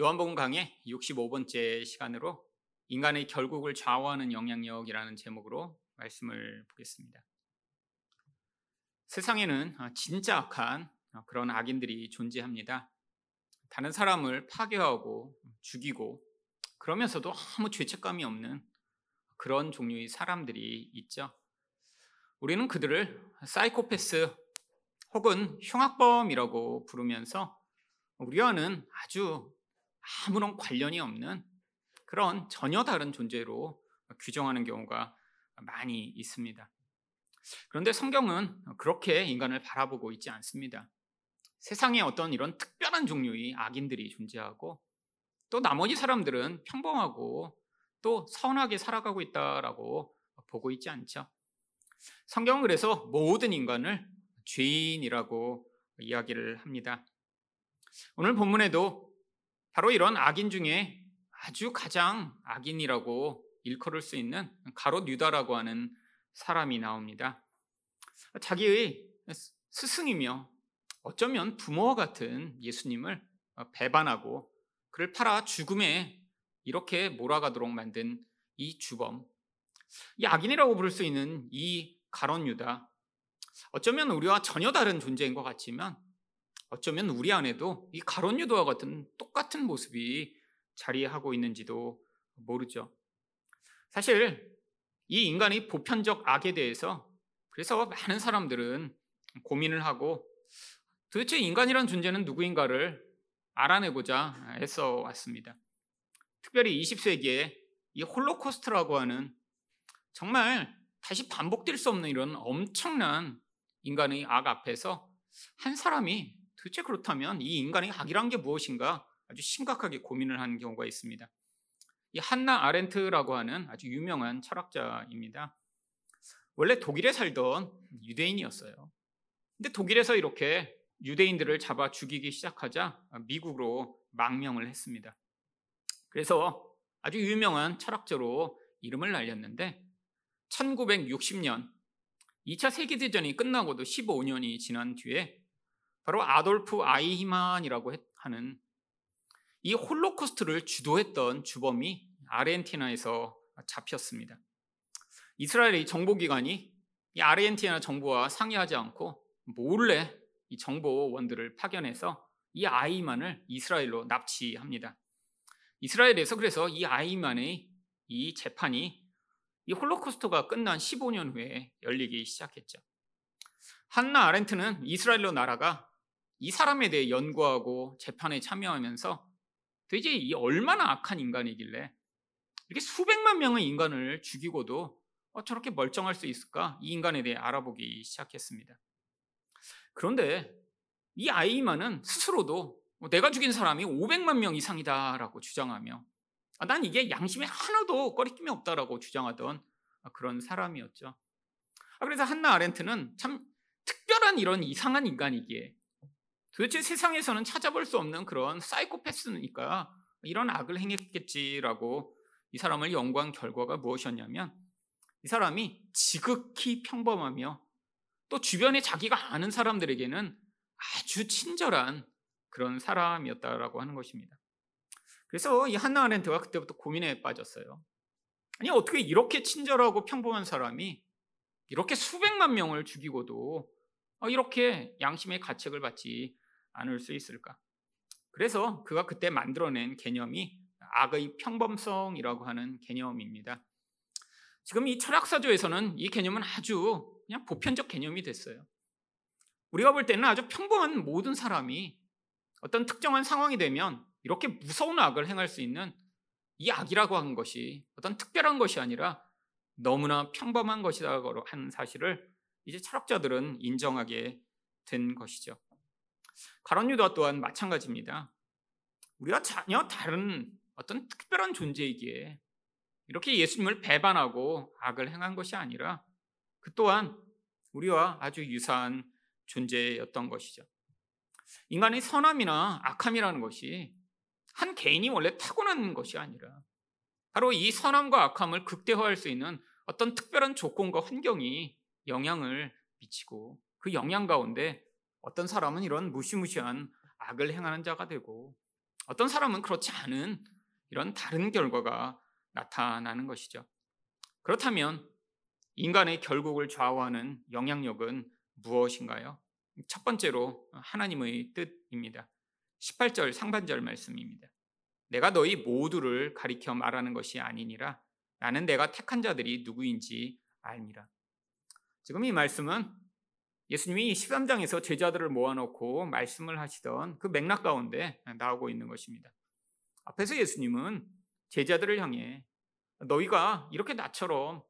요한복음 강의 65번째 시간으로 인간의 결국을 좌우하는 영향력이라는 제목으로 말씀을 보겠습니다. 세상에는 진짜 악한 그런 악인들이 존재합니다. 다른 사람을 파괴하고 죽이고 그러면서도 아무 죄책감이 없는 그런 종류의 사람들이 있죠. 우리는 그들을 사이코패스 혹은 흉악범이라고 부르면서 우리와는 아주 아무런 관련이 없는 그런 전혀 다른 존재로 규정하는 경우가 많이 있습니다. 그런데 성경은 그렇게 인간을 바라보고 있지 않습니다. 세상에 어떤 이런 특별한 종류의 악인들이 존재하고 또 나머지 사람들은 평범하고 또 선하게 살아가고 있다라고 보고 있지 않죠. 성경은 그래서 모든 인간을 죄인이라고 이야기를 합니다. 오늘 본문에도 바로 이런 악인 중에 아주 가장 악인이라고 일컬을 수 있는 가롯 유다라고 하는 사람이 나옵니다. 자기의 스승이며 어쩌면 부모와 같은 예수님을 배반하고 그를 팔아 죽음에 이렇게 몰아가도록 만든 이 주범, 이 악인이라고 부를 수 있는 이 가론 유다, 어쩌면 우리와 전혀 다른 존재인 것 같지만 어쩌면 우리 안에도 이 가론 유도와 같은 똑같은 모습이 자리하고 있는지도 모르죠. 사실 이 인간의 보편적 악에 대해서 그래서 많은 사람들은 고민을 하고 도대체 인간이란 존재는 누구인가를 알아내고자 애써 왔습니다. 특별히 20세기에 이 홀로코스트라고 하는 정말 다시 반복될 수 없는 이런 엄청난 인간의 악 앞에서 한 사람이 도대체 그렇다면 이 인간의 악이란 게 무엇인가 아주 심각하게 고민을 하는 경우가 있습니다. 이 한나 아렌트라고 하는 아주 유명한 철학자입니다. 원래 독일에 살던 유대인이었어요. 근데 독일에서 이렇게 유대인들을 잡아 죽이기 시작하자 미국으로 망명을 했습니다. 그래서 아주 유명한 철학자로 이름을 날렸는데 1960년 2차 세계대전이 끝나고도 15년이 지난 뒤에 바로 아돌프 아이히만이라고 하는 이 홀로코스트를 주도했던 주범이 아르헨티나에서 잡혔습니다. 이스라엘의 정보기관이 이 아르헨티나 정부와 상의하지 않고 몰래 이 정보원들을 파견해서 이 아이만을 이스라엘로 납치합니다. 이스라엘에서 그래서 이 아이만의 이 재판이 이 홀로코스트가 끝난 15년 후에 열리기 시작했죠. 한나 아렌트는 이스라엘로 나라가 이 사람에 대해 연구하고 재판에 참여하면서 도대체 이 얼마나 악한 인간이길래 이렇게 수백만 명의 인간을 죽이고도 어, 저렇게 멀쩡할 수 있을까? 이 인간에 대해 알아보기 시작했습니다. 그런데 이 아이만은 스스로도 뭐 내가 죽인 사람이 500만 명 이상이다라고 주장하며 아, 난 이게 양심에 하나도 꺼리낌이 없다라고 주장하던 그런 사람이었죠. 아, 그래서 한나 아렌트는 참 특별한 이런 이상한 인간이기에 도대체 세상에서는 찾아볼 수 없는 그런 사이코패스니까 이런 악을 행했겠지라고 이 사람을 연구한 결과가 무엇이었냐면 이 사람이 지극히 평범하며 또 주변에 자기가 아는 사람들에게는 아주 친절한 그런 사람이었다라고 하는 것입니다. 그래서 이 한나 아렌트가 그때부터 고민에 빠졌어요. 아니 어떻게 이렇게 친절하고 평범한 사람이 이렇게 수백만 명을 죽이고도 어, 이렇게 양심의 가책을 받지 않을 수 있을까? 그래서 그가 그때 만들어낸 개념이 악의 평범성이라고 하는 개념입니다. 지금 이 철학사조에서는 이 개념은 아주 그냥 보편적 개념이 됐어요. 우리가 볼 때는 아주 평범한 모든 사람이 어떤 특정한 상황이 되면 이렇게 무서운 악을 행할 수 있는 이 악이라고 하는 것이 어떤 특별한 것이 아니라 너무나 평범한 것이라고 하는 사실을 이제 철학자들은 인정하게 된 것이죠. 가론 유다 또한 마찬가지입니다. 우리가 전혀 다른 어떤 특별한 존재이기에 이렇게 예수님을 배반하고 악을 행한 것이 아니라 그 또한 우리와 아주 유사한 존재였던 것이죠. 인간의 선함이나 악함이라는 것이 한 개인이 원래 타고난 것이 아니라 바로 이 선함과 악함을 극대화할 수 있는 어떤 특별한 조건과 환경이 영향을 미치고 그 영향 가운데 어떤 사람은 이런 무시무시한 악을 행하는 자가 되고 어떤 사람은 그렇지 않은 이런 다른 결과가 나타나는 것이죠. 그렇다면 인간의 결국을 좌우하는 영향력은 무엇인가요? 첫 번째로 하나님의 뜻입니다. 18절 상반절 말씀입니다. 내가 너희 모두를 가리켜 말하는 것이 아니니라 나는 내가 택한 자들이 누구인지 알니라. 지금 이 말씀은 예수님이 13장에서 제자들을 모아놓고 말씀을 하시던 그 맥락 가운데 나오고 있는 것입니다. 앞에서 예수님은 제자들을 향해 너희가 이렇게 나처럼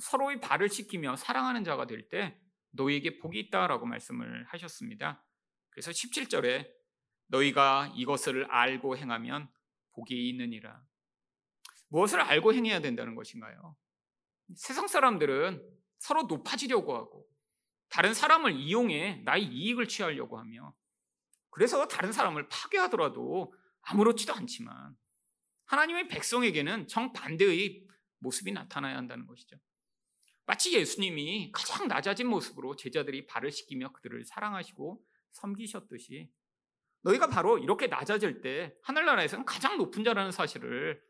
서로의 발을 씻기며 사랑하는 자가 될 때 너희에게 복이 있다라고 말씀을 하셨습니다. 그래서 17절에 너희가 이것을 알고 행하면 복이 있느니라. 무엇을 알고 행해야 된다는 것인가요? 세상 사람들은 서로 높아지려고 하고 다른 사람을 이용해 나의 이익을 취하려고 하며 그래서 다른 사람을 파괴하더라도 아무렇지도 않지만 하나님의 백성에게는 정반대의 모습이 나타나야 한다는 것이죠. 마치 예수님이 가장 낮아진 모습으로 제자들이 발을 씻기며 그들을 사랑하시고 섬기셨듯이 너희가 바로 이렇게 낮아질 때 하늘나라에서는 가장 높은 자라는 사실을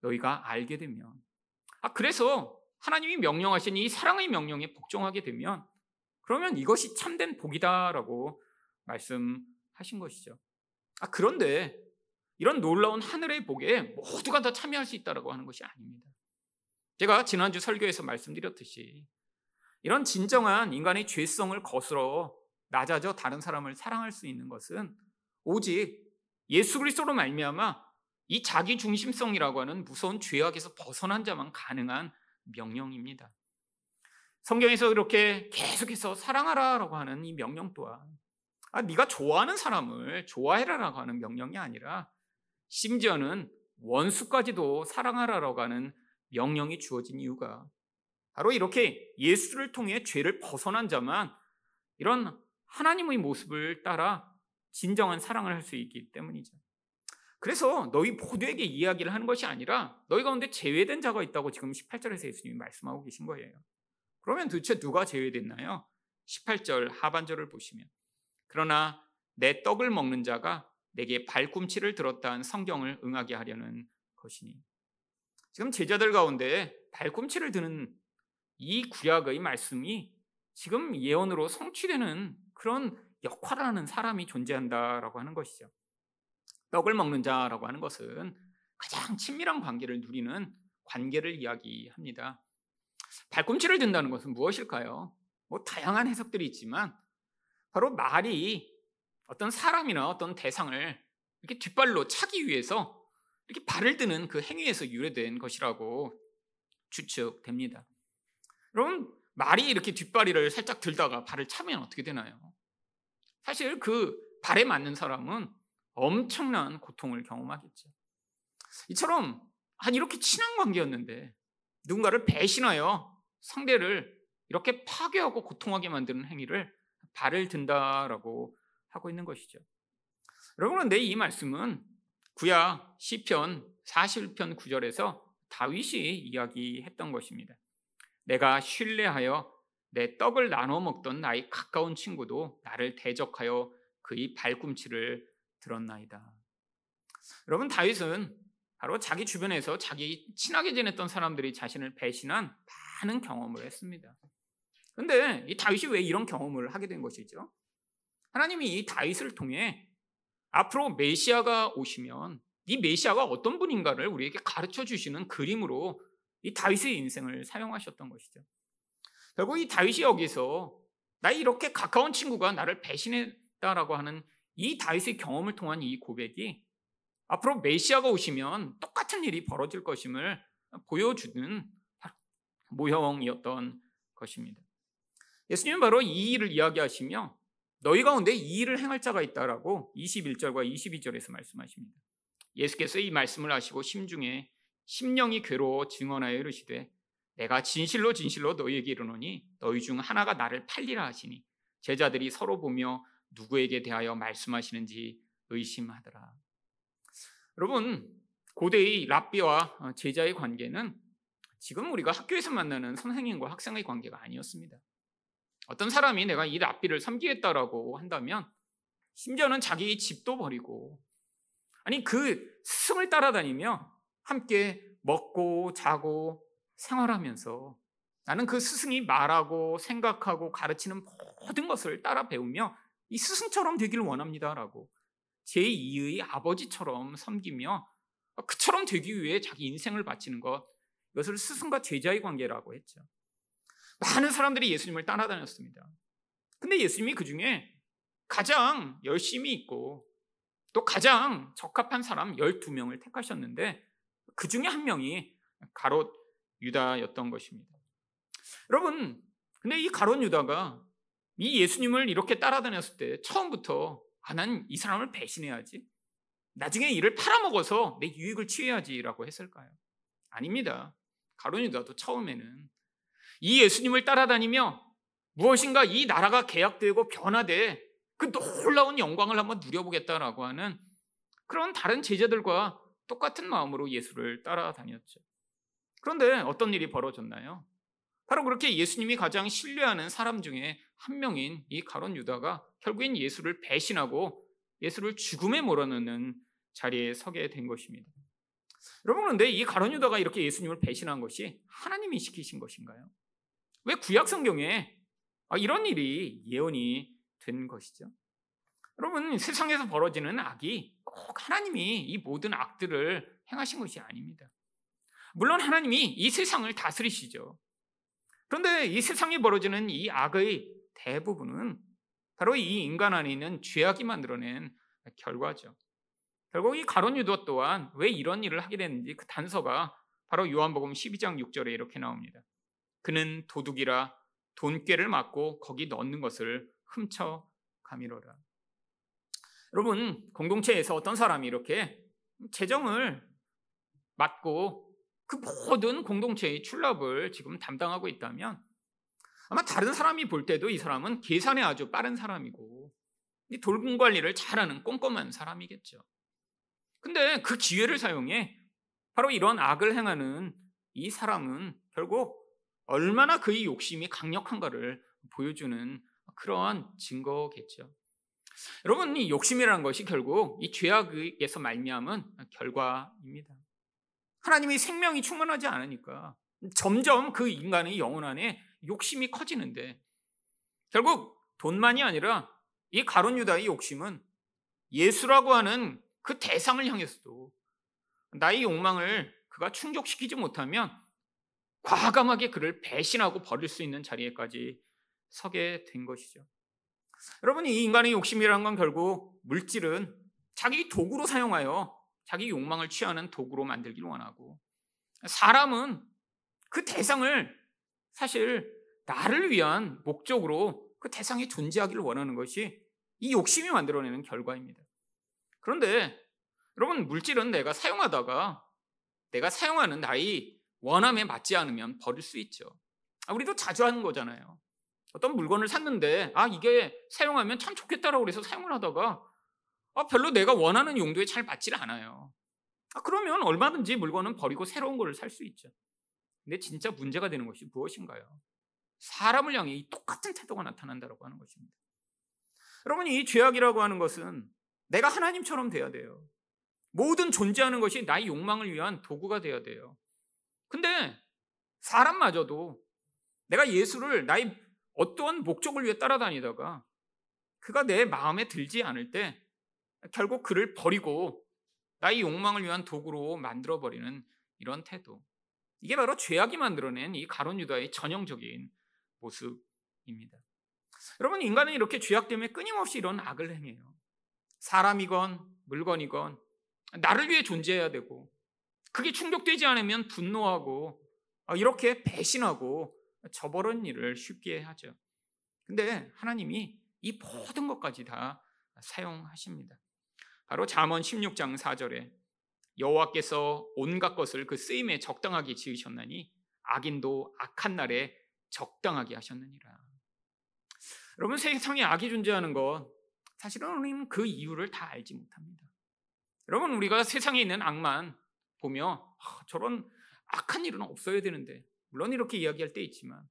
너희가 알게 되면 아 그래서 하나님이 명령하신 이 사랑의 명령에 복종하게 되면 그러면 이것이 참된 복이다라고 말씀하신 것이죠. 아 그런데 이런 놀라운 하늘의 복에 모두가 다 참여할 수 있다라고 하는 것이 아닙니다. 제가 지난주 설교에서 말씀드렸듯이 이런 진정한 인간의 죄성을 거스러 낮아져 다른 사람을 사랑할 수 있는 것은 오직 예수 그리스도로 말미암아 이 자기 중심성이라고 하는 무서운 죄악에서 벗어난 자만 가능한 명령입니다. 성경에서 이렇게 계속해서 사랑하라라고 하는 이 명령 또한 아, 네가 좋아하는 사람을 좋아해라라고 하는 명령이 아니라 심지어는 원수까지도 사랑하라라고 하는 명령이 주어진 이유가 바로 이렇게 예수를 통해 죄를 벗어난 자만 이런 하나님의 모습을 따라 진정한 사랑을 할 수 있기 때문이죠. 그래서 너희 모두에게 이야기를 하는 것이 아니라 너희 가운데 제외된 자가 있다고 지금 18절에서 예수님이 말씀하고 계신 거예요. 그러면 도대체 누가 제외됐나요? 18절 하반절을 보시면 그러나 내 떡을 먹는 자가 내게 발꿈치를 들었다는 성경을 응하게 하려는 것이니 지금 제자들 가운데 발꿈치를 드는 이 구약의 말씀이 지금 예언으로 성취되는 그런 역할을 하는 사람이 존재한다라고 하는 것이죠. 떡을 먹는 자라고 하는 것은 가장 친밀한 관계를 누리는 관계를 이야기합니다. 발꿈치를 든다는 것은 무엇일까요? 뭐 다양한 해석들이 있지만 바로 말이 어떤 사람이나 어떤 대상을 이렇게 뒷발로 차기 위해서 이렇게 발을 드는 그 행위에서 유래된 것이라고 추측됩니다. 여러분 말이 이렇게 뒷발이를 살짝 들다가 발을 차면 어떻게 되나요? 사실 그 발에 맞는 사람은 엄청난 고통을 경험하겠죠. 이처럼 한 이렇게 친한 관계였는데 누군가를 배신하여 상대를 이렇게 파괴하고 고통하게 만드는 행위를 발을 든다라고 하고 있는 것이죠. 여러분 그런데 이 말씀은 구약 시편 41편 9절에서 다윗이 이야기했던 것입니다. 내가 신뢰하여 내 떡을 나눠 먹던 나의 가까운 친구도 나를 대적하여 그의 발꿈치를 들었나이다. 여러분 다윗은 바로 자기 주변에서 자기 친하게 지냈던 사람들이 자신을 배신한 많은 경험을 했습니다. 근데 이 다윗이 왜 이런 경험을 하게 된 것이죠? 하나님이 이 다윗을 통해 앞으로 메시아가 오시면 이 메시아가 어떤 분인가를 우리에게 가르쳐 주시는 그림으로 이 다윗의 인생을 사용하셨던 것이죠. 결국 이 다윗이 여기서 나 이렇게 가까운 친구가 나를 배신했다라고 하는 이 다윗의 경험을 통한 이 고백이 앞으로 메시아가 오시면 똑같은 일이 벌어질 것임을 보여주는 모형이었던 것입니다. 예수님은 바로 이 일을 이야기하시며 너희 가운데 이 일을 행할 자가 있다라고 21절과 22절에서 말씀하십니다. 예수께서 이 말씀을 하시고 심중에 심령이 괴로워 증언하여 이르시되 내가 진실로 진실로 너희에게 이르노니 너희 중 하나가 나를 팔리라 하시니 제자들이 서로 보며 누구에게 대하여 말씀하시는지 의심하더라. 여러분 고대의 랍비와 제자의 관계는 지금 우리가 학교에서 만나는 선생님과 학생의 관계가 아니었습니다. 어떤 사람이 내가 이 랍비를 섬기겠다라고 한다면 심지어는 자기 집도 버리고 아니 그 스승을 따라다니며 함께 먹고 자고 생활하면서 나는 그 스승이 말하고 생각하고 가르치는 모든 것을 따라 배우며 이 스승처럼 되기를 원합니다라고 제2의 아버지처럼 섬기며 그처럼 되기 위해 자기 인생을 바치는 것 이것을 스승과 제자의 관계라고 했죠. 많은 사람들이 예수님을 따라다녔습니다. 근데 예수님이 그 중에 가장 열심히 있고 또 가장 적합한 사람 12명을 택하셨는데 그 중에 한 명이 가롯 유다였던 것입니다. 여러분, 근데 이 가롯 유다가 이 예수님을 이렇게 따라다녔을 때 처음부터 아, 난 이 사람을 배신해야지. 나중에 이를 팔아먹어서 내 유익을 취해야지라고 했을까요? 아닙니다. 가롯 유다도 처음에는 이 예수님을 따라다니며 무엇인가 이 나라가 계약되고 변화돼 그 놀라운 영광을 한번 누려보겠다라고 하는 그런 다른 제자들과 똑같은 마음으로 예수를 따라다녔죠. 그런데 어떤 일이 벌어졌나요? 바로 그렇게 예수님이 가장 신뢰하는 사람 중에 한 명인 이 가론 유다가 결국엔 예수를 배신하고 예수를 죽음에 몰아넣는 자리에 서게 된 것입니다. 여러분 그런데 이 가론 유다가 이렇게 예수님을 배신한 것이 하나님이 시키신 것인가요? 왜 구약 성경에 아, 이런 일이 예언이 된 것이죠? 여러분 세상에서 벌어지는 악이 꼭 하나님이 이 모든 악들을 행하신 것이 아닙니다. 물론 하나님이 이 세상을 다스리시죠. 그런데 이 세상에 벌어지는 이 악의 대부분은 바로 이 인간 안에 있는 죄악이 만들어낸 결과죠. 결국 이 가론 유도 또한 왜 이런 일을 하게 됐는지 그 단서가 바로 요한복음 12장 6절에 이렇게 나옵니다. 그는 도둑이라 돈꾀를 맞고 거기 넣는 것을 훔쳐 가미로라. 여러분 공동체에서 어떤 사람이 이렇게 재정을 맡고 그 모든 공동체의 출납을 지금 담당하고 있다면 아마 다른 사람이 볼 때도 이 사람은 계산에 아주 빠른 사람이고 돌봄 관리를 잘하는 꼼꼼한 사람이겠죠. 근데 그 기회를 사용해 바로 이런 악을 행하는 이 사람은 결국 얼마나 그의 욕심이 강력한가를 보여주는 그러한 증거겠죠. 여러분 이 욕심이라는 것이 결국 이 죄악에서 말미암은 결과입니다. 하나님의 생명이 충만하지 않으니까 점점 그 인간의 영혼 안에 욕심이 커지는데 결국 돈만이 아니라 이 가론 유다의 욕심은 예수라고 하는 그 대상을 향해서도 나의 욕망을 그가 충족시키지 못하면 과감하게 그를 배신하고 버릴 수 있는 자리에까지 서게 된 것이죠. 여러분, 이 인간의 욕심이라는 건 결국 물질은 자기 도구로 사용하여 자기 욕망을 취하는 도구로 만들기를 원하고 사람은 그 대상을 사실 나를 위한 목적으로 그 대상이 존재하기를 원하는 것이 이 욕심이 만들어내는 결과입니다. 그런데 여러분 물질은 내가 사용하다가 내가 사용하는 나의 원함에 맞지 않으면 버릴 수 있죠. 아, 우리도 자주 하는 거잖아요. 어떤 물건을 샀는데 아 이게 사용하면 참 좋겠다라고 그래서 사용을 하다가 아, 별로 내가 원하는 용도에 잘 맞질 않아요. 아, 그러면 얼마든지 물건은 버리고 새로운 걸 살 수 있죠. 근데 진짜 문제가 되는 것이 무엇인가요? 사람을 향해 이 똑같은 태도가 나타난다고 하는 것입니다. 여러분, 이 죄악이라고 하는 것은 내가 하나님처럼 돼야 돼요. 모든 존재하는 것이 나의 욕망을 위한 도구가 돼야 돼요. 근데 사람마저도 내가 예수를 나의 어떠한 목적을 위해 따라다니다가 그가 내 마음에 들지 않을 때 결국 그를 버리고 나의 욕망을 위한 도구로 만들어버리는 이런 태도. 이게 바로 죄악이 만들어낸 이 가론 유다의 전형적인 모습입니다. 여러분, 인간은 이렇게 죄악 때문에 끊임없이 이런 악을 행해요. 사람이건 물건이건 나를 위해 존재해야 되고 그게 충족되지 않으면 분노하고 이렇게 배신하고 저버린 일을 쉽게 하죠. 근데 하나님이 이 모든 것까지 다 사용하십니다. 바로 잠언 16장 4절에 여호와께서 온갖 것을 그 쓰임에 적당하게 지으셨나니 악인도 악한 날에 적당하게 하셨느니라. 여러분 세상에 악이 존재하는 것 사실은 우리는 그 이유를 다 알지 못합니다. 여러분 우리가 세상에 있는 악만 보며 아, 저런 악한 일은 없어야 되는데 물론 이렇게 이야기할 때 있지만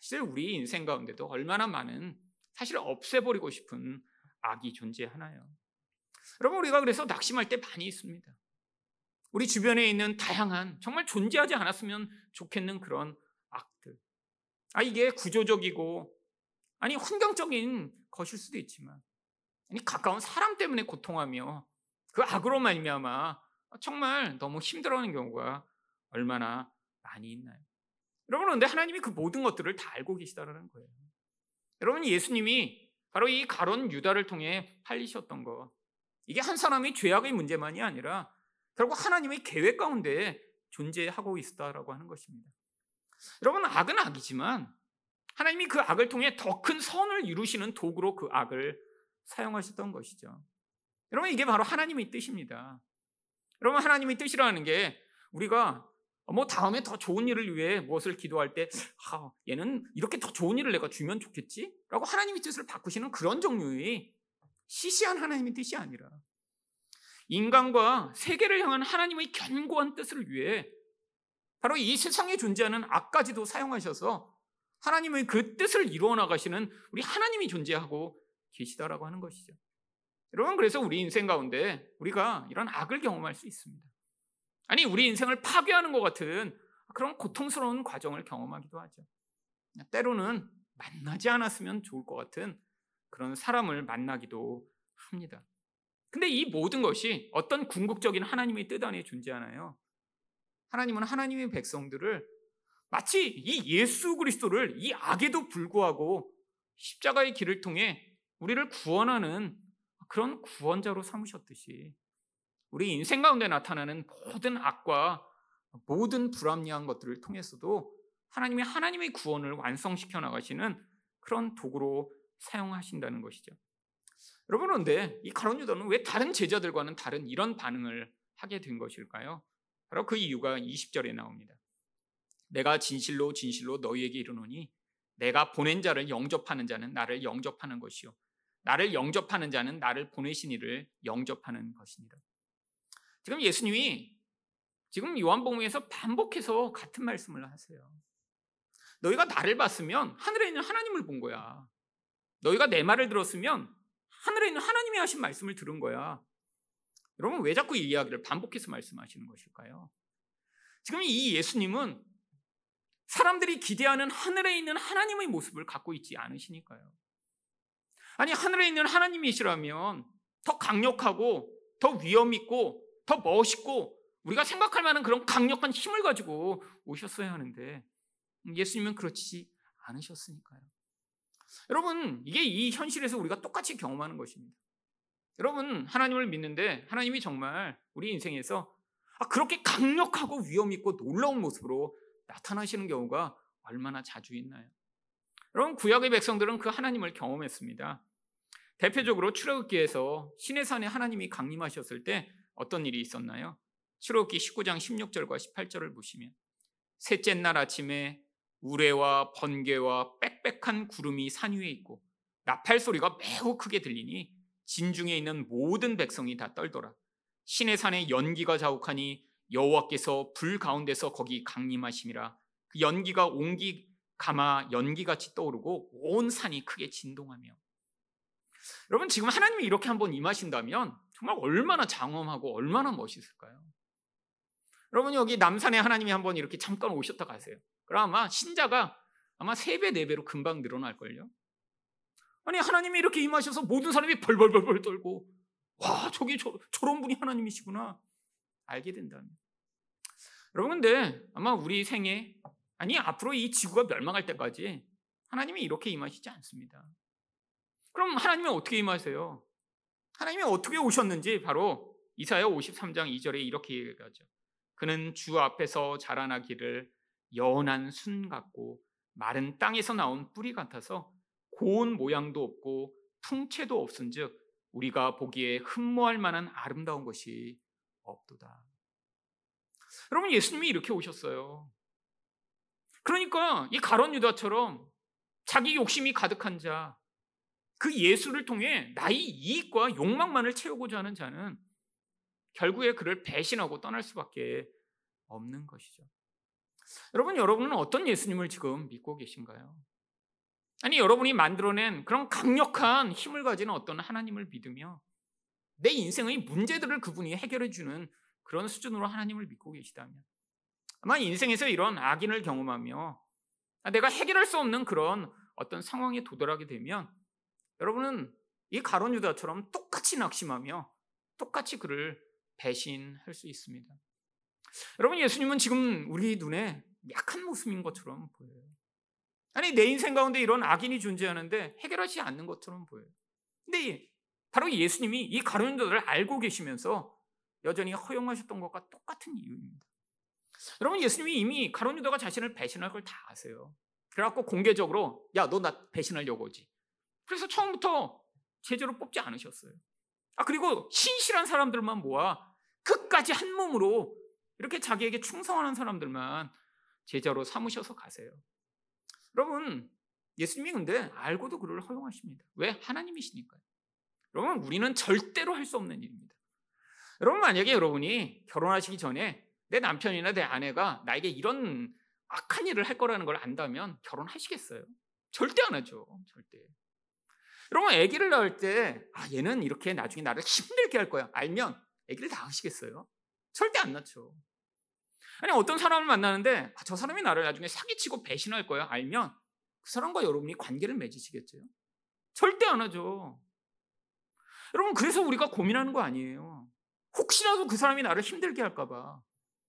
사실 우리 인생 가운데도 얼마나 많은 사실 없애버리고 싶은 악이 존재하나요? 여러분 우리가 그래서 낙심할 때 많이 있습니다. 우리 주변에 있는 다양한 정말 존재하지 않았으면 좋겠는 그런 악들. 아 이게 구조적이고 아니 환경적인 것일 수도 있지만 아니 가까운 사람 때문에 고통하며 그 악으로 말미암아 정말 너무 힘들어하는 경우가 얼마나 많이 있나요? 여러분 그런데 하나님이 그 모든 것들을 다 알고 계시다라는 거예요. 여러분 예수님이 바로 이 가론 유다를 통해 팔리셨던 것 이게 한 사람의 죄악의 문제만이 아니라 결국 하나님의 계획 가운데 존재하고 있다라고 하는 것입니다. 여러분 악은 악이지만 하나님이 그 악을 통해 더 큰 선을 이루시는 도구로 그 악을 사용하셨던 것이죠. 여러분 이게 바로 하나님의 뜻입니다. 여러분 하나님의 뜻이라는 게 우리가 뭐 다음에 더 좋은 일을 위해 무엇을 기도할 때 아, 얘는 이렇게 더 좋은 일을 내가 주면 좋겠지? 라고 하나님의 뜻을 바꾸시는 그런 종류의 시시한 하나님의 뜻이 아니라 인간과 세계를 향한 하나님의 견고한 뜻을 위해 바로 이 세상에 존재하는 악까지도 사용하셔서 하나님의 그 뜻을 이루어 나가시는 우리 하나님이 존재하고 계시다라고 하는 것이죠. 여러분 그래서 우리 인생 가운데 우리가 이런 악을 경험할 수 있습니다. 아니 우리 인생을 파괴하는 것 같은 그런 고통스러운 과정을 경험하기도 하죠. 때로는 만나지 않았으면 좋을 것 같은 그런 사람을 만나기도 합니다. 근데 이 모든 것이 어떤 궁극적인 하나님의 뜻 안에 존재하나요? 하나님은 하나님의 백성들을 마치 이 예수 그리스도를 이 악에도 불구하고 십자가의 길을 통해 우리를 구원하는 그런 구원자로 삼으셨듯이 우리 인생 가운데 나타나는 모든 악과 모든 불합리한 것들을 통해서도 하나님이 하나님의 구원을 완성시켜 나가시는 그런 도구로 사용하신다는 것이죠. 여러분 그런데 이 가론 유다는 왜 다른 제자들과는 다른 이런 반응을 하게 된 것일까요? 바로 그 이유가 20절에 나옵니다. 내가 진실로 진실로 너희에게 이르노니 내가 보낸 자를 영접하는 자는 나를 영접하는 것이요 나를 영접하는 자는 나를 보내신 이를 영접하는 것이니라. 지금 예수님이 지금 요한복음에서 반복해서 같은 말씀을 하세요. 너희가 나를 봤으면 하늘에 있는 하나님을 본 거야. 너희가 내 말을 들었으면 하늘에 있는 하나님이 하신 말씀을 들은 거야. 여러분 왜 자꾸 이 이야기를 반복해서 말씀하시는 것일까요? 지금 이 예수님은 사람들이 기대하는 하늘에 있는 하나님의 모습을 갖고 있지 않으시니까요. 아니 하늘에 있는 하나님이시라면 더 강력하고 더 위험 있고 더 멋있고 우리가 생각할 만한 그런 강력한 힘을 가지고 오셨어야 하는데 예수님은 그렇지 않으셨으니까요. 여러분, 이게 이 현실에서 우리가 똑같이 경험하는 것입니다. 여러분, 하나님을 믿는데 하나님이 정말 우리 인생에서 아, 그렇게 강력하고 위험 있고 놀라운 모습으로 나타나시는 경우가 얼마나 자주 있나요? 여러분, 구약의 백성들은 그 하나님을 경험했습니다. 대표적으로 출애굽기에서 신의 산에 하나님이 강림하셨을 때 어떤 일이 있었나요? 출애굽기 19장 16절과 18절을 보시면 셋째 날 아침에 우레와 번개와 빽빽한 구름이 산 위에 있고 나팔 소리가 매우 크게 들리니 진중에 있는 모든 백성이 다 떨더라. 신의 산에 연기가 자욱하니 여호와께서 불 가운데서 거기 강림하심이라. 그 연기가 옹기 가마 연기같이 떠오르고 온 산이 크게 진동하며. 여러분 지금 하나님이 이렇게 한번 임하신다면 정말 얼마나 장엄하고 얼마나 멋있을까요? 여러분 여기 남산에 하나님이 한번 이렇게 잠깐 오셨다 가세요. 그럼 아마 신자가 아마 3배, 4배로 금방 늘어날걸요? 아니, 하나님이 이렇게 임하셔서 모든 사람이 벌벌벌벌 떨고, 와, 저기 저, 저런 분이 하나님이시구나. 알게 된다면. 여러분, 근데 아마 우리 생에, 아니, 앞으로 이 지구가 멸망할 때까지 하나님이 이렇게 임하시지 않습니다. 그럼 하나님이 어떻게 임하세요? 하나님이 어떻게 오셨는지 바로 이사야 53장 2절에 이렇게 얘기하죠. 그는 주 앞에서 자라나기를 연한 순 같고 마른 땅에서 나온 뿌리 같아서 고운 모양도 없고 풍채도 없은즉 우리가 보기에 흠모할 만한 아름다운 것이 없도다. 여러분 예수님이 이렇게 오셨어요. 그러니까 이 가론 유다처럼 자기 욕심이 가득한 자, 그 예수를 통해 나의 이익과 욕망만을 채우고자 하는 자는 결국에 그를 배신하고 떠날 수밖에 없는 것이죠. 여러분, 여러분은 어떤 예수님을 지금 믿고 계신가요? 아니, 여러분이 만들어낸 그런 강력한 힘을 가지는 어떤 하나님을 믿으며 내 인생의 문제들을 그분이 해결해 주는 그런 수준으로 하나님을 믿고 계시다면 아마 인생에서 이런 악인을 경험하며 내가 해결할 수 없는 그런 어떤 상황에 도달하게 되면 여러분은 이 가론 유다처럼 똑같이 낙심하며 똑같이 그를 배신할 수 있습니다. 여러분 예수님은 지금 우리 눈에 약한 모습인 것처럼 보여요. 아니 내 인생 가운데 이런 악인이 존재하는데 해결하지 않는 것처럼 보여요. 근데 바로 예수님이 이 가론 유다를 알고 계시면서 여전히 허용하셨던 것과 똑같은 이유입니다. 여러분 예수님이 이미 가론 유다가 자신을 배신할 걸 다 아세요. 그래갖고 공개적으로 야 너 나 배신하려고 오지. 그래서 처음부터 제자로 뽑지 않으셨어요. 아 그리고 신실한 사람들만 모아 끝까지 한 몸으로 이렇게 자기에게 충성하는 사람들만 제자로 삼으셔서 가세요. 여러분 예수님이 근데 알고도 그를 허용하십니다. 왜? 하나님이시니까요. 여러분 우리는 절대로 할 수 없는 일입니다. 여러분 만약에 여러분이 결혼하시기 전에 내 남편이나 내 아내가 나에게 이런 악한 일을 할 거라는 걸 안다면 결혼하시겠어요? 절대 안 하죠. 절대. 여러분 아기를 낳을 때 아, 얘는 이렇게 나중에 나를 힘들게 할 거야. 알면 아기를 낳으시겠어요? 절대 안 낳죠. 아니 어떤 사람을 만나는데 아, 저 사람이 나를 나중에 사기치고 배신할 거야. 알면 그 사람과 여러분이 관계를 맺으시겠죠? 절대 안 하죠. 여러분 그래서 우리가 고민하는 거 아니에요. 혹시라도 그 사람이 나를 힘들게 할까 봐.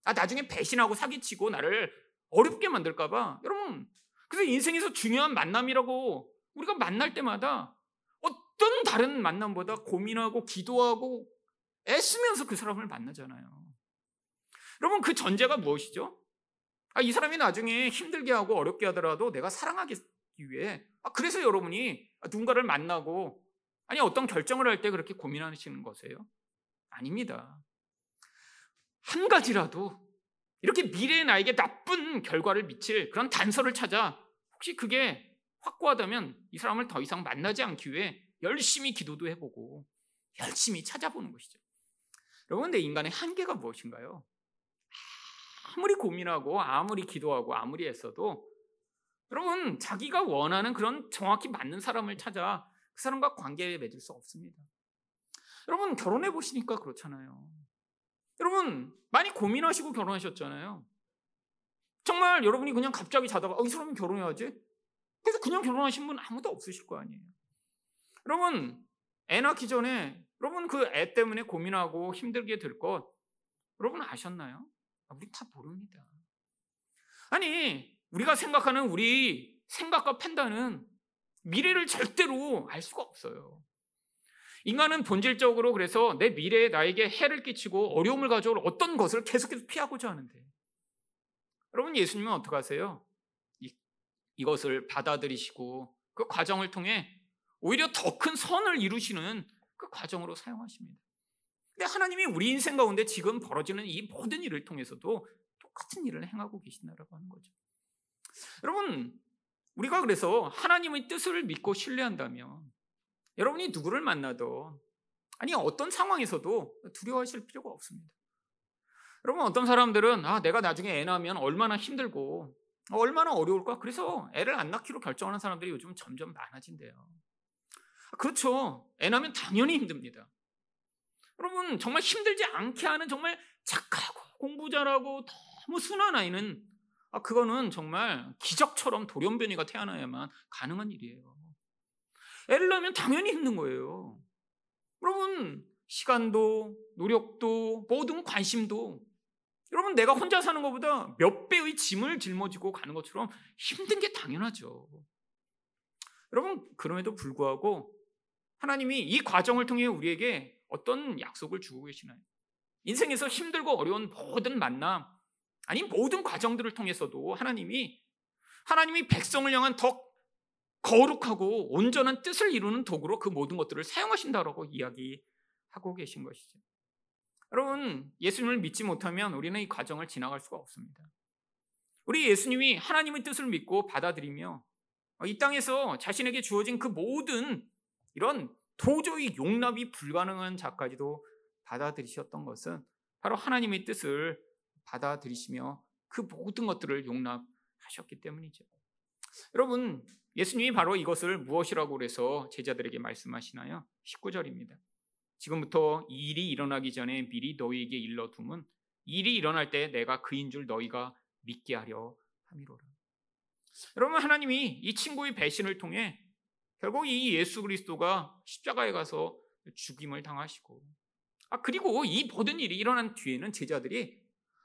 아 나중에 배신하고 사기치고 나를 어렵게 만들까 봐. 여러분 그래서 인생에서 중요한 만남이라고 우리가 만날 때마다 어떤 다른 만남보다 고민하고 기도하고 애쓰면서 그 사람을 만나잖아요. 여러분 그 전제가 무엇이죠? 아, 이 사람이 나중에 힘들게 하고 어렵게 하더라도 내가 사랑하기 위해 아, 그래서 여러분이 누군가를 만나고 아니 어떤 결정을 할 때 그렇게 고민하시는 거세요? 아닙니다. 한 가지라도 이렇게 미래에 나에게 나쁜 결과를 미칠 그런 단서를 찾아 혹시 그게 확고하다면 이 사람을 더 이상 만나지 않기 위해 열심히 기도도 해보고 열심히 찾아보는 것이죠. 여러분, 내 인간의 한계가 무엇인가요? 아무리 고민하고 아무리 기도하고 아무리 했어도 여러분 자기가 원하는 그런 정확히 맞는 사람을 찾아 그 사람과 관계에 맺을 수 없습니다. 여러분 결혼해 보시니까 그렇잖아요. 여러분 많이 고민하시고 결혼하셨잖아요. 정말 여러분이 그냥 갑자기 자다가 어, 이 사람은 결혼해야지. 그래서 그냥 결혼하신 분 아무도 없으실 거 아니에요. 여러분 애 낳기 전에 여러분 그 애 때문에 고민하고 힘들게 될 것 여러분 아셨나요? 아, 우리 다 모릅니다. 아니 우리가 생각하는 우리 생각과 판단은 미래를 절대로 알 수가 없어요. 인간은 본질적으로 그래서 내 미래에 나에게 해를 끼치고 어려움을 가져올 어떤 것을 계속해서 피하고자 하는데 여러분 예수님은 어떻게 하세요? 이, 이것을 받아들이시고 그 과정을 통해 오히려 더 큰 선을 이루시는 그 과정으로 사용하십니다. 근데 하나님이 우리 인생 가운데 지금 벌어지는 이 모든 일을 통해서도 똑같은 일을 행하고 계신다라고 하는 거죠. 여러분, 우리가 그래서 하나님의 뜻을 믿고 신뢰한다면 여러분이 누구를 만나도 아니 어떤 상황에서도 두려워하실 필요가 없습니다. 여러분 어떤 사람들은 아 내가 나중에 애 낳으면 얼마나 힘들고 얼마나 어려울까 그래서 애를 안 낳기로 결정하는 사람들이 요즘 점점 많아진대요. 그렇죠. 애 낳으면 당연히 힘듭니다. 여러분 정말 힘들지 않게 하는 정말 착하고 공부 잘하고 너무 순한 아이는 아, 그거는 정말 기적처럼 돌연변이가 태어나야만 가능한 일이에요. 애를 낳으면 당연히 힘든 거예요. 여러분, 시간도, 노력도, 모든 관심도, 여러분, 내가 혼자 사는 것보다 몇 배의 짐을 짊어지고 가는 것처럼 힘든 게 당연하죠. 여러분, 그럼에도 불구하고 하나님이 이 과정을 통해 우리에게 어떤 약속을 주고 계시나요? 인생에서 힘들고 어려운 모든 만남, 아니 모든 과정들을 통해서도 하나님이 하나님이 백성을 향한 더 거룩하고 온전한 뜻을 이루는 도구로 그 모든 것들을 사용하신다라고 이야기하고 계신 것이죠. 여러분, 예수님을 믿지 못하면 우리는 이 과정을 지나갈 수가 없습니다. 우리 예수님이 하나님의 뜻을 믿고 받아들이며 이 땅에서 자신에게 주어진 그 모든 이런 도저히 용납이 불가능한 자까지도 받아들이셨던 것은 바로 하나님의 뜻을 받아들이시며 그 모든 것들을 용납하셨기 때문이죠. 여러분, 예수님이 바로 이것을 무엇이라고 그래서 제자들에게 말씀하시나요? 19절입니다. 지금부터 이 일이 일어나기 전에 미리 너희에게 일러둠은 일이 일어날 때 내가 그인 줄 너희가 믿게 하려 함이로라. 여러분 하나님이 이 친구의 배신을 통해 결국 이 예수 그리스도가 십자가에 가서 죽임을 당하시고 아 그리고 이 모든 일이 일어난 뒤에는 제자들이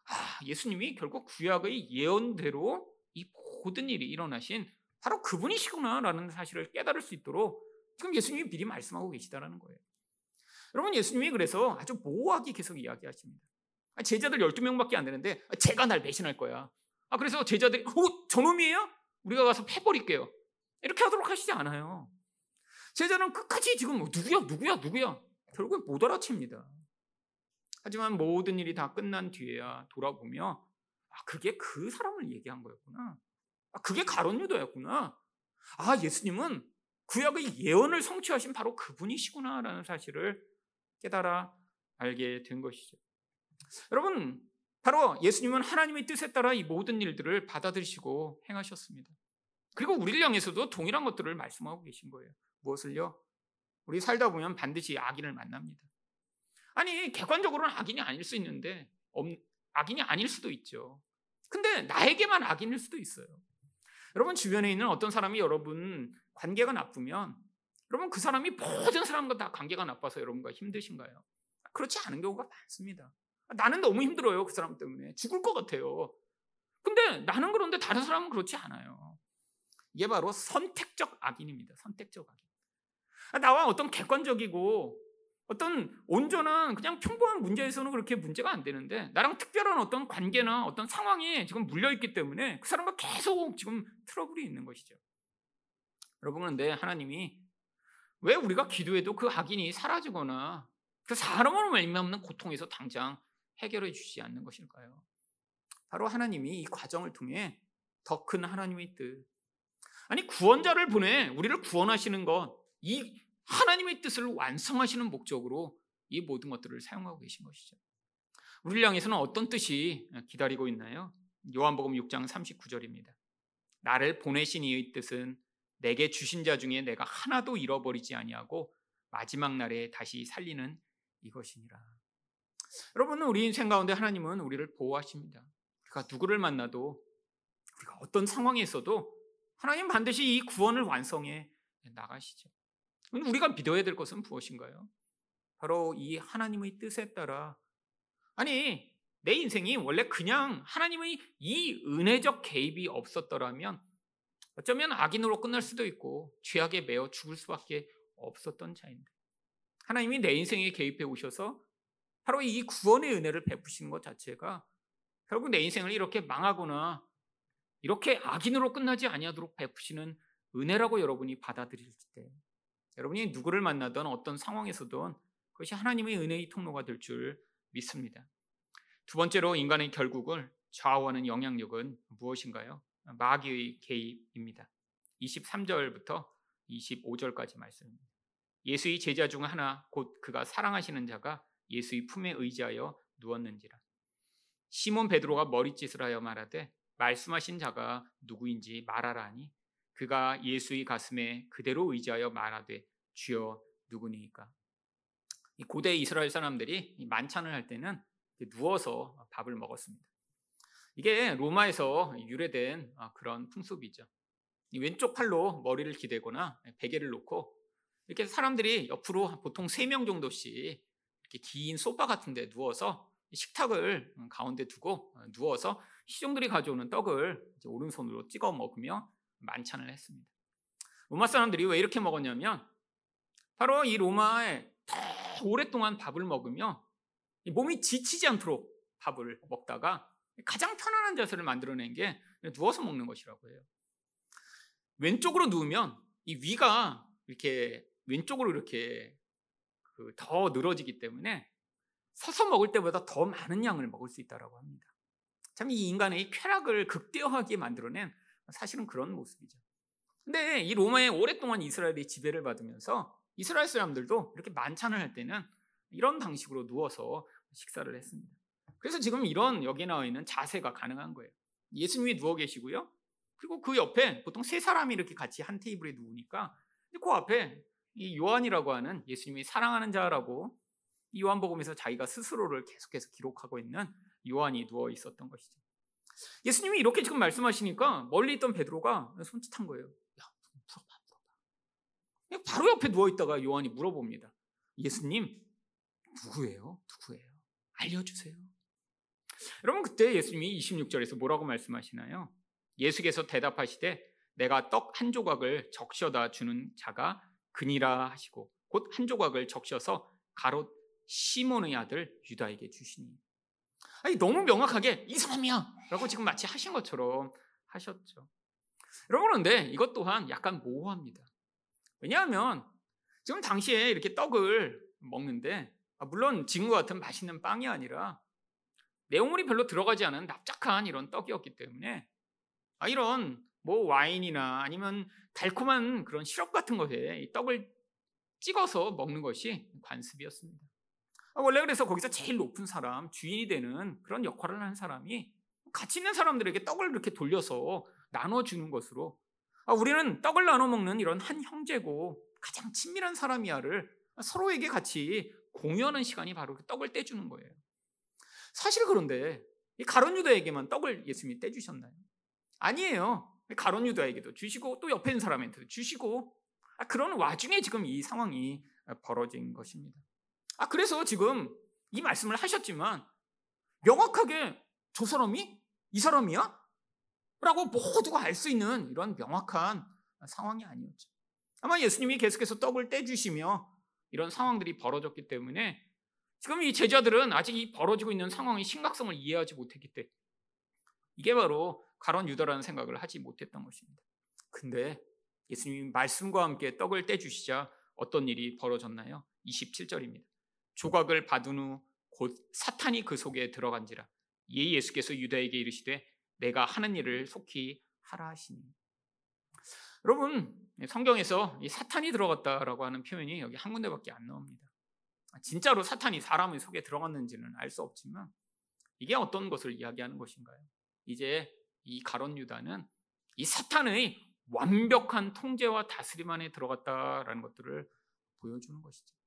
아 예수님이 결국 구약의 예언대로 이 모든 일이 일어나신 바로 그분이시구나라는 사실을 깨달을 수 있도록 지금 예수님이 미리 말씀하고 계시다라는 거예요. 여러분 예수님이 그래서 아주 모호하게 계속 이야기하십니다. 아, 제자들 12명밖에 안 되는데 아, 제가 날 배신할 거야. 아 그래서 제자들이 어 저놈이에요? 우리가 가서 패버릴게요. 이렇게 하도록 하시지 않아요. 제자는 끝까지 지금 뭐 누구야 누구야 누구야 결국은 못 알아챕니다. 하지만 모든 일이 다 끝난 뒤에야 돌아보며 아 그게 그 사람을 얘기한 거였구나. 아 그게 가론 유다였구나. 아 예수님은 구약의 예언을 성취하신 바로 그분이시구나라는 사실을 깨달아 알게 된 것이죠. 여러분, 바로 예수님은 하나님의 뜻에 따라 이 모든 일들을 받아들이시고 행하셨습니다. 그리고 우리를 향해서도 동일한 것들을 말씀하고 계신 거예요. 무엇을요? 우리 살다 보면 반드시 악인을 만납니다. 아니, 객관적으로는 악인이 아닐 수 있는데, 악인이 아닐 수도 있죠. 근데 나에게만 악인일 수도 있어요. 여러분 주변에 있는 어떤 사람이 여러분 관계가 나쁘면 여러분 그 사람이 모든 사람과 다 관계가 나빠서 여러분과 힘드신가요? 그렇지 않은 경우가 많습니다. 나는 너무 힘들어요. 그 사람 때문에. 죽을 것 같아요. 근데 나는 그런데 다른 사람은 그렇지 않아요. 이게 바로 선택적 악인입니다. 선택적 악인. 나와 어떤 객관적이고 어떤 온전한 그냥 평범한 문제에서는 그렇게 문제가 안 되는데 나랑 특별한 어떤 관계나 어떤 상황이 지금 물려 있기 때문에 그 사람과 계속 지금 트러블이 있는 것이죠. 여러분 그런데 하나님이 왜 우리가 기도해도 그 악인이 사라지거나 그 사람으로 말미암는 고통에서 당장 해결해 주시지 않는 것일까요? 바로 하나님이 이 과정을 통해 더 큰 하나님의 뜻 아니 구원자를 보내 우리를 구원하시는 것 이 하나님의 뜻을 완성하시는 목적으로 이 모든 것들을 사용하고 계신 것이죠. 우리를 향해서는 어떤 뜻이 기다리고 있나요? 요한복음 6장 39절입니다. 나를 보내신 이의 뜻은 내게 주신 자 중에 내가 하나도 잃어버리지 아니하고 마지막 날에 다시 살리는 이것이니라. 여러분 우리 인생 가운데 하나님은 우리를 보호하십니다. 우리가 누구를 만나도 우리가 어떤 상황에 있어도 하나님 반드시 이 구원을 완성해 나가시죠. 우리가 믿어야 될 것은 무엇인가요? 바로 이 하나님의 뜻에 따라 아니 내 인생이 원래 그냥 하나님의 이 은혜적 개입이 없었더라면 어쩌면 악인으로 끝날 수도 있고 죄악에 매어 죽을 수밖에 없었던 자인데 하나님이 내 인생에 개입해 오셔서 바로 이 구원의 은혜를 베푸시는 것 자체가 결국 내 인생을 이렇게 망하거나 이렇게 악인으로 끝나지 아니하도록 베푸시는 은혜라고 여러분이 받아들일 때 여러분이 누구를 만나든 어떤 상황에서든 그것이 하나님의 은혜의 통로가 될 줄 믿습니다. 두 번째로 인간의 결국을 좌우하는 영향력은 무엇인가요? 마귀의 개입입니다. 23절부터 25절까지 말씀입니다. 예수의 제자 중 하나 곧 그가 사랑하시는 자가 예수의 품에 의지하여 누웠는지라. 시몬 베드로가 머리짓을 하여 말하되 말씀하신 자가 누구인지 말하라 하니 그가 예수의 가슴에 그대로 의지하여 말하되 주여 누구니까? 이 고대 이스라엘 사람들이 만찬을 할 때는 누워서 밥을 먹었습니다. 이게 로마에서 유래된 아, 그런 풍습이죠. 왼쪽 팔로 머리를 기대거나 베개를 놓고 이렇게 사람들이 옆으로 보통 3명 정도씩 이렇게 긴 소파 같은 데 누워서 식탁을 가운데 두고 어, 누워서 시종들이 가져오는 떡을 오른손으로 찍어 먹으며 만찬을 했습니다. 로마 사람들이 왜 이렇게 먹었냐면 바로 이 로마에 더 오랫동안 밥을 먹으며 몸이 지치지 않도록 밥을 먹다가 가장 편안한 자세를 만들어낸 게 누워서 먹는 것이라고 해요. 왼쪽으로 누우면 이 위가 이렇게 왼쪽으로 이렇게 그 더 늘어지기 때문에 서서 먹을 때보다 더 많은 양을 먹을 수 있다고 합니다. 참 이 인간의 쾌락을 극대화하게 만들어낸 사실은 그런 모습이죠. 근데 이 로마에 오랫동안 이스라엘이 지배를 받으면서 이스라엘 사람들도 이렇게 만찬을 할 때는 이런 방식으로 누워서 식사를 했습니다. 그래서 지금 이런 여기 나와 있는 자세가 가능한 거예요. 예수님이 누워 계시고요. 그리고 그 옆에 보통 세 사람이 이렇게 같이 한 테이블에 누우니까 그 앞에 이 요한이라고 하는 예수님이 사랑하는 자라고 요한복음에서 자기가 스스로를 계속해서 기록하고 있는 요한이 누워 있었던 것이죠. 예수님이 이렇게 지금 말씀하시니까 멀리 있던 베드로가 손짓한 거예요. 야, 물어봐, 물어봐. 바로 옆에 누워 있다가 요한이 물어봅니다. 예수님, 누구예요? 누구예요? 알려주세요. 여러분, 그때 예수님이 26절에서 뭐라고 말씀하시나요? 예수께서 대답하시되 내가 떡 한 조각을 적셔다 주는 자가 그니라 하시고 곧 한 조각을 적셔서 가롯 시몬의 아들 유다에게 주시니 아니 너무 명확하게 이 사람이야 라고 지금 마치 하신 것처럼 하셨죠. 여러분 그런데 이것 또한 약간 모호합니다. 왜냐하면 지금 당시에 이렇게 떡을 먹는데 아, 물론 지금과 같은 맛있는 빵이 아니라 내용물이 별로 들어가지 않은 납작한 이런 떡이었기 때문에 아, 이런 뭐 와인이나 아니면 달콤한 그런 시럽 같은 것에 떡을 찍어서 먹는 것이 관습이었습니다. 아, 원래 그래서 거기서 제일 높은 사람, 주인이 되는 그런 역할을 하는 사람이 같이 있는 사람들에게 떡을 이렇게 돌려서 나눠주는 것으로 아, 우리는 떡을 나눠 먹는 이런 한 형제고 가장 친밀한 사람이야를 서로에게 같이 공유하는 시간이 바로 그 떡을 떼주는 거예요. 사실 그런데 이 가론 유다에게만 떡을 예수님이 떼주셨나요? 아니에요. 가론 유다에게도 주시고 또 옆에 있는 사람한테도 주시고 아, 그런 와중에 지금 이 상황이 벌어진 것입니다. 아 그래서 지금 이 말씀을 하셨지만 명확하게 저 사람이 이 사람이야? 라고 모두가 알 수 있는 이런 명확한 상황이 아니었죠. 아마 예수님이 계속해서 떡을 떼주시며 이런 상황들이 벌어졌기 때문에 지금 이 제자들은 아직 이 벌어지고 있는 상황의 심각성을 이해하지 못했기 때문에 이게 바로 가론 유다라는 생각을 하지 못했던 것입니다. 근데 예수님이 말씀과 함께 떡을 떼주시자 어떤 일이 벌어졌나요? 27절입니다. 조각을 받은 후 곧 사탄이 그 속에 들어간지라 예 예수께서 유다에게 이르시되 내가 하는 일을 속히 하라 하시니 여러분 성경에서 이 사탄이 들어갔다라고 하는 표현이 여기 한 군데밖에 안 나옵니다. 진짜로 사탄이 사람의 속에 들어갔는지는 알 수 없지만 이게 어떤 것을 이야기하는 것인가요? 이제 이 가론 유다는 이 사탄의 완벽한 통제와 다스림 안에 들어갔다라는 것들을 보여주는 것이죠.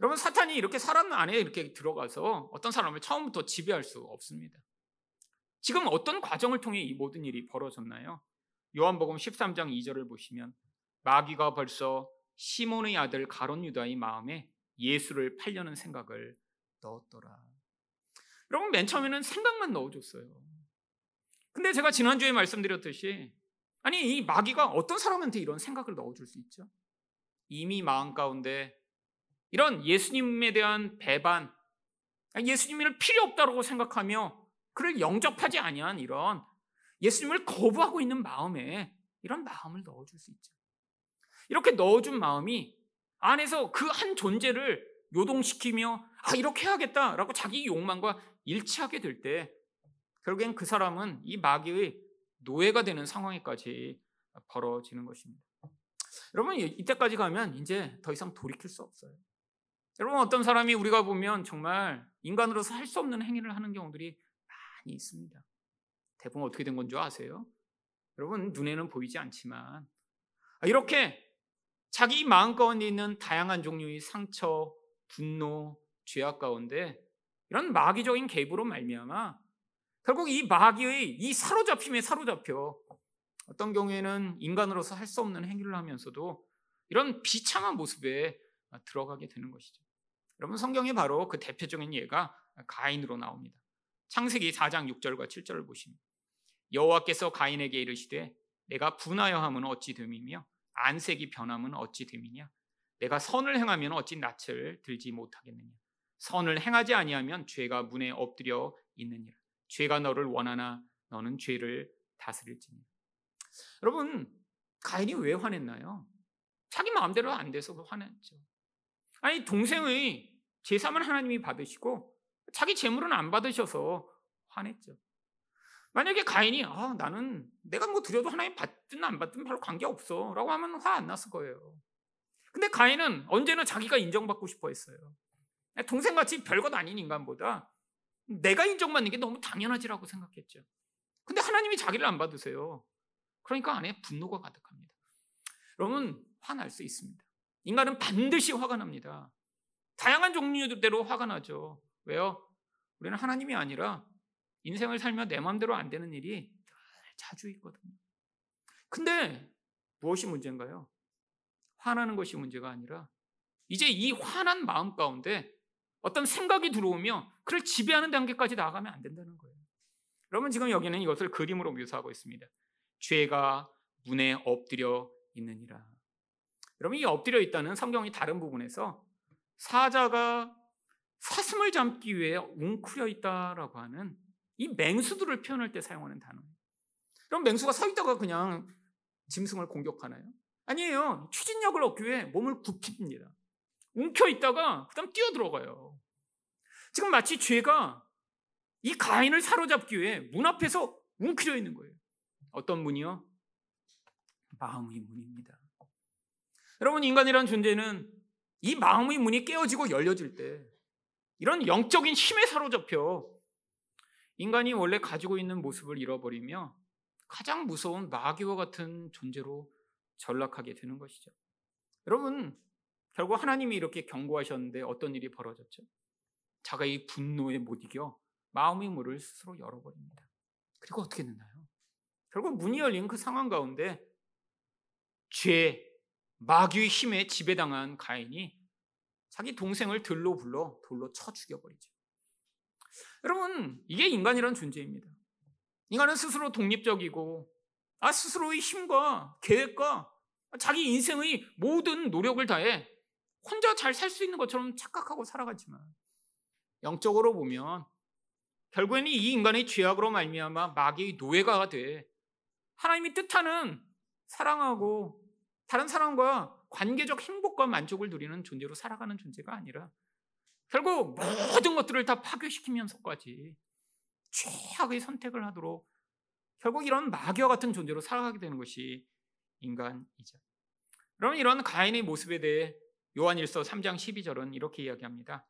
여러분 사탄이 이렇게 사람 안에 이렇게 들어가서 어떤 사람을 처음부터 지배할 수 없습니다. 지금 어떤 과정을 통해 이 모든 일이 벌어졌나요? 요한복음 13장 2절을 보시면 마귀가 벌써 시몬의 아들 가론 유다의 마음에 예수를 팔려는 생각을 넣었더라. 여러분 맨 처음에는 생각만 넣어줬어요. 근데 제가 지난주에 말씀드렸듯이 아니 이 마귀가 어떤 사람한테 이런 생각을 넣어줄 수 있죠? 이미 마음 가운데 이런 예수님에 대한 배반, 예수님을 필요 없다고 생각하며 그를 영접하지 아니한 이런 예수님을 거부하고 있는 마음에 이런 마음을 넣어줄 수 있죠. 이렇게 넣어준 마음이 안에서 그 한 존재를 요동시키며 아 이렇게 해야겠다라고 자기 욕망과 일치하게 될 때 결국엔 그 사람은 이 마귀의 노예가 되는 상황에까지 벌어지는 것입니다. 여러분 이때까지 가면 이제 더 이상 돌이킬 수 없어요. 여러분 어떤 사람이 우리가 보면 정말 인간으로서 할 수 없는 행위를 하는 경우들이 많이 있습니다. 대부분 어떻게 된 건 줄 아세요? 여러분 눈에는 보이지 않지만 이렇게 자기 마음 가운데 있는 다양한 종류의 상처, 분노, 죄악 가운데 이런 마귀적인 개입으로 말미암아 결국 이 마귀의 이 사로잡힘에 사로잡혀 어떤 경우에는 인간으로서 할 수 없는 행위를 하면서도 이런 비참한 모습에 들어가게 되는 것이죠. 여러분 성경에 바로 그 대표적인 예가 가인으로 나옵니다. 창세기 4장 6절과 7절을 보시면 여호와께서 가인에게 이르시되 내가 분하여 함은 어찌 됨이며 안색이 변함은 어찌 됨이냐 내가 선을 행하면 어찌 낯을 들지 못하겠느냐 선을 행하지 아니하면 죄가 문에 엎드려 있느니라 죄가 너를 원하나 너는 죄를 다스릴지니 여러분 가인이 왜 화냈나요? 자기 마음대로 안 돼서 화냈죠. 아니 동생의 제사만 하나님이 받으시고 자기 재물은 안 받으셔서 화냈죠. 만약에 가인이 아 나는 내가 뭐 드려도 하나님 받든 안 받든 별로 관계 없어 라고 하면 화 안 났을 거예요. 근데 가인은 언제나 자기가 인정받고 싶어 했어요. 동생같이 별것 아닌 인간보다 내가 인정받는 게 너무 당연하지라고 생각했죠. 근데 하나님이 자기를 안 받으세요. 그러니까 안에 분노가 가득합니다. 여러분 화날 수 있습니다. 인간은 반드시 화가 납니다. 다양한 종류대로 화가 나죠. 왜요? 우리는 하나님이 아니라 인생을 살며 내 마음대로 안 되는 일이 늘 자주 있거든요. 근데 무엇이 문제인가요? 화나는 것이 문제가 아니라 이제 이 화난 마음 가운데 어떤 생각이 들어오며 그를 지배하는 단계까지 나아가면 안 된다는 거예요. 여러분 지금 여기는 이것을 그림으로 묘사하고 있습니다. 죄가 문에 엎드려 있느니라. 여러분 이 엎드려 있다는 성경이 다른 부분에서 사자가 사슴을 잡기 위해 웅크려 있다라고 하는 이 맹수들을 표현할 때 사용하는 단어예요. 그럼 맹수가 서 있다가 그냥 짐승을 공격하나요? 아니에요. 추진력을 얻기 위해 몸을 굽힙니다. 웅켜 있다가 그다음 뛰어 들어가요. 지금 마치 죄가 이 가인을 사로잡기 위해 문 앞에서 웅크려 있는 거예요. 어떤 문이요? 마음의 문입니다. 여러분 인간이란 존재는 이 마음의 문이 깨어지고 열려질 때 이런 영적인 힘에 사로잡혀 인간이 원래 가지고 있는 모습을 잃어버리며 가장 무서운 마귀와 같은 존재로 전락하게 되는 것이죠. 여러분 결국 하나님이 이렇게 경고하셨는데 어떤 일이 벌어졌죠? 자가 이 분노에 못 이겨 마음의 문을 스스로 열어버립니다. 그리고 어떻게 됐나요? 결국 문이 열린 그 상황 가운데 죄, 마귀의 힘에 지배당한 가인이 자기 동생을 들로 불러 돌로 쳐 죽여버리죠. 여러분, 이게 인간이란 존재입니다. 인간은 스스로 독립적이고, 아, 스스로의 힘과 계획과 자기 인생의 모든 노력을 다해 혼자 잘 살 수 있는 것처럼 착각하고 살아가지만, 영적으로 보면 결국에는 이 인간의 죄악으로 말미암아 마귀의 노예가 돼 하나님이 뜻하는 사랑하고 다른 사람과 관계적 행복과 만족을 누리는 존재로 살아가는 존재가 아니라 결국 모든 것들을 다 파괴시키면서까지 최악의 선택을 하도록 결국 이런 마귀와 같은 존재로 살아가게 되는 것이 인간이죠. 그러면 이런 가인의 모습에 대해 요한일서 3장 12절은 이렇게 이야기합니다.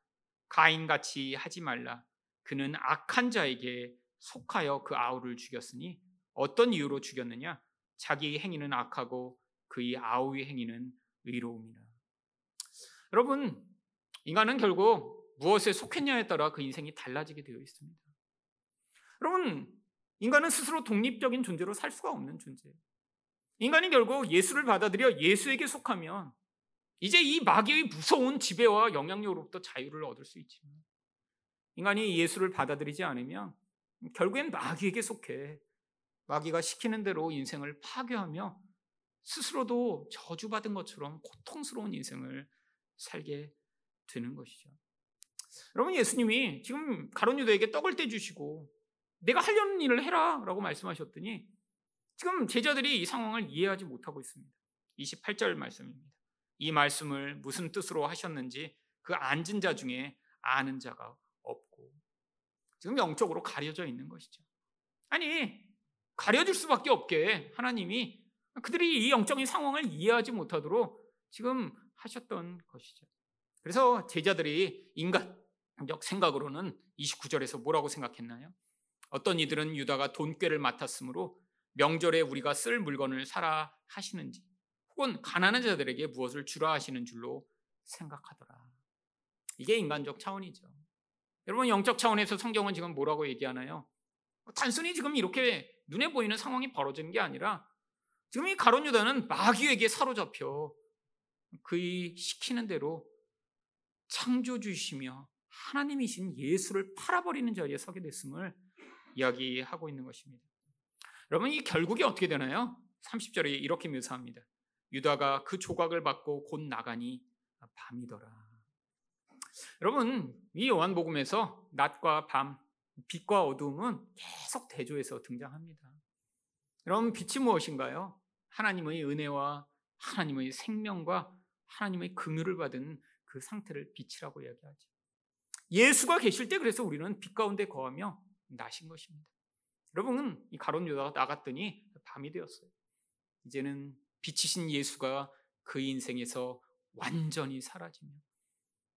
가인같이 하지 말라. 그는 악한 자에게 속하여 그 아우를 죽였으니 어떤 이유로 죽였느냐? 자기 행위는 악하고 그의 아우의 행위는 의로움이라. 여러분, 인간은 결국 무엇에 속했냐에 따라 그 인생이 달라지게 되어 있습니다. 여러분, 인간은 스스로 독립적인 존재로 살 수가 없는 존재예요. 인간이 결국 예수를 받아들여 예수에게 속하면 이제 이 마귀의 무서운 지배와 영향력으로부터 자유를 얻을 수 있지만 인간이 예수를 받아들이지 않으면 결국엔 마귀에게 속해 마귀가 시키는 대로 인생을 파괴하며 스스로도 저주받은 것처럼 고통스러운 인생을 살게 되는 것이죠. 여러분 예수님이 지금 가론 유다에게 떡을 떼주시고 내가 하려는 일을 해라 라고 말씀하셨더니 지금 제자들이 이 상황을 이해하지 못하고 있습니다. 28절 말씀입니다. 이 말씀을 무슨 뜻으로 하셨는지 그 앉은 자 중에 아는 자가 없고 지금 영적으로 가려져 있는 것이죠. 아니 가려질 수밖에 없게 하나님이 그들이 이 영적인 상황을 이해하지 못하도록 지금 하셨던 것이죠. 그래서 제자들이 인간적 생각으로는 29절에서 뭐라고 생각했나요? 어떤 이들은 유다가 돈꾀를 맡았으므로 명절에 우리가 쓸 물건을 사라 하시는지 혹은 가난한 자들에게 무엇을 주라 하시는 줄로 생각하더라. 이게 인간적 차원이죠. 여러분 영적 차원에서 성경은 지금 뭐라고 얘기하나요? 단순히 지금 이렇게 눈에 보이는 상황이 벌어지는 게 아니라 지금 이 가론 유다는 마귀에게 사로잡혀 그의 시키는 대로 창조주이시며 하나님이신 예수를 팔아버리는 자리에 서게 됐음을 이야기하고 있는 것입니다. 여러분 이 결국이 어떻게 되나요? 30절에 이렇게 묘사합니다. 유다가 그 조각을 받고 곧 나가니 밤이더라. 여러분 이 요한복음에서 낮과 밤, 빛과 어둠은 계속 대조해서 등장합니다. 여러분 빛이 무엇인가요? 하나님의 은혜와 하나님의 생명과 하나님의 긍휼을 받은 그 상태를 빛이라고 이야기하죠. 예수가 계실 때 그래서 우리는 빛 가운데 거하며 나신 것입니다. 여러분은 이 가론 유다가 나갔더니 밤이 되었어요. 이제는 빛이신 예수가 그 인생에서 완전히 사라지며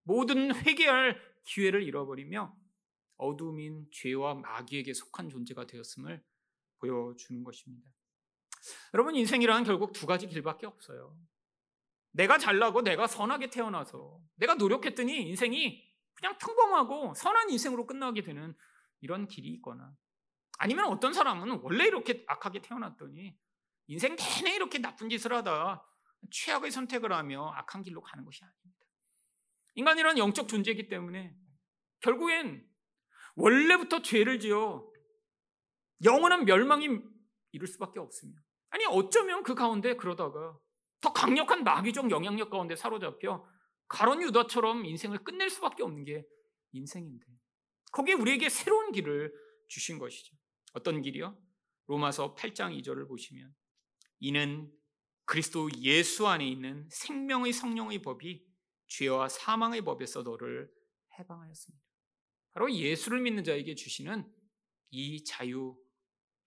모든 회개할 기회를 잃어버리며 어둠인 죄와 마귀에게 속한 존재가 되었음을 보여주는 것입니다. 여러분 인생이란 결국 두 가지 길밖에 없어요. 내가 잘나고 내가 선하게 태어나서 내가 노력했더니 인생이 그냥 평범하고 선한 인생으로 끝나게 되는 이런 길이 있거나 아니면 어떤 사람은 원래 이렇게 악하게 태어났더니 인생 내내 이렇게 나쁜 짓을 하다 최악의 선택을 하며 악한 길로 가는 것이 아닙니다. 인간이란 영적 존재이기 때문에 결국엔 원래부터 죄를 지어 영원한 멸망이 이룰 수밖에 없습니다. 아니 어쩌면 그 가운데 그러다가 더 강력한 마귀적 영향력 가운데 사로잡혀 가론 유다처럼 인생을 끝낼 수밖에 없는 게 인생인데 거기에 우리에게 새로운 길을 주신 것이죠. 어떤 길이요? 로마서 8장 2절을 보시면 이는 그리스도 예수 안에 있는 생명의 성령의 법이 죄와 사망의 법에서 너를 해방하였습니다. 바로 예수를 믿는 자에게 주시는 이 자유,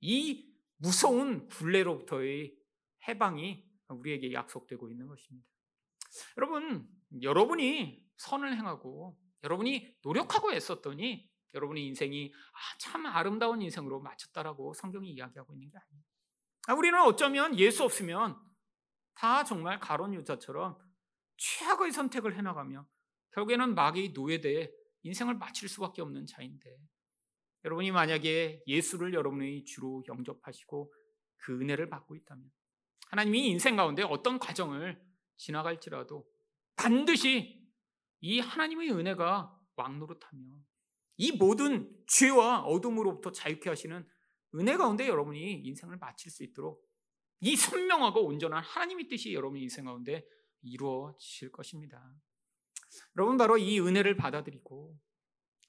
이 무서운 굴레로부터의 해방이 우리에게 약속되고 있는 것입니다. 여러분, 여러분이 선을 행하고 여러분이 노력하고 애썼더니 여러분의 인생이 아, 참 아름다운 인생으로 마쳤다라고 성경이 이야기하고 있는 게 아니에요. 아, 우리는 어쩌면 예수 없으면 다 정말 가론 유자처럼 최악의 선택을 해나가며 결국에는 마귀의 노예돼 인생을 마칠 수밖에 없는 자인데 여러분이 만약에 예수를 여러분의 주로 영접하시고 그 은혜를 받고 있다면 하나님이 인생 가운데 어떤 과정을 지나갈지라도 반드시 이 하나님의 은혜가 왕노릇하며 이 모든 죄와 어둠으로부터 자유케 하시는 은혜 가운데 여러분이 인생을 마칠 수 있도록 이 선명하고 온전한 하나님의 뜻이 여러분의 인생 가운데 이루어질 것입니다. 여러분 바로 이 은혜를 받아들이고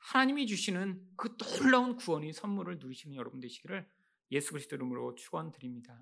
하나님이 주시는 그 놀라운 구원의 선물을 누리시는 여러분 되시기를 예수 그리스도 이름으로 축원드립니다.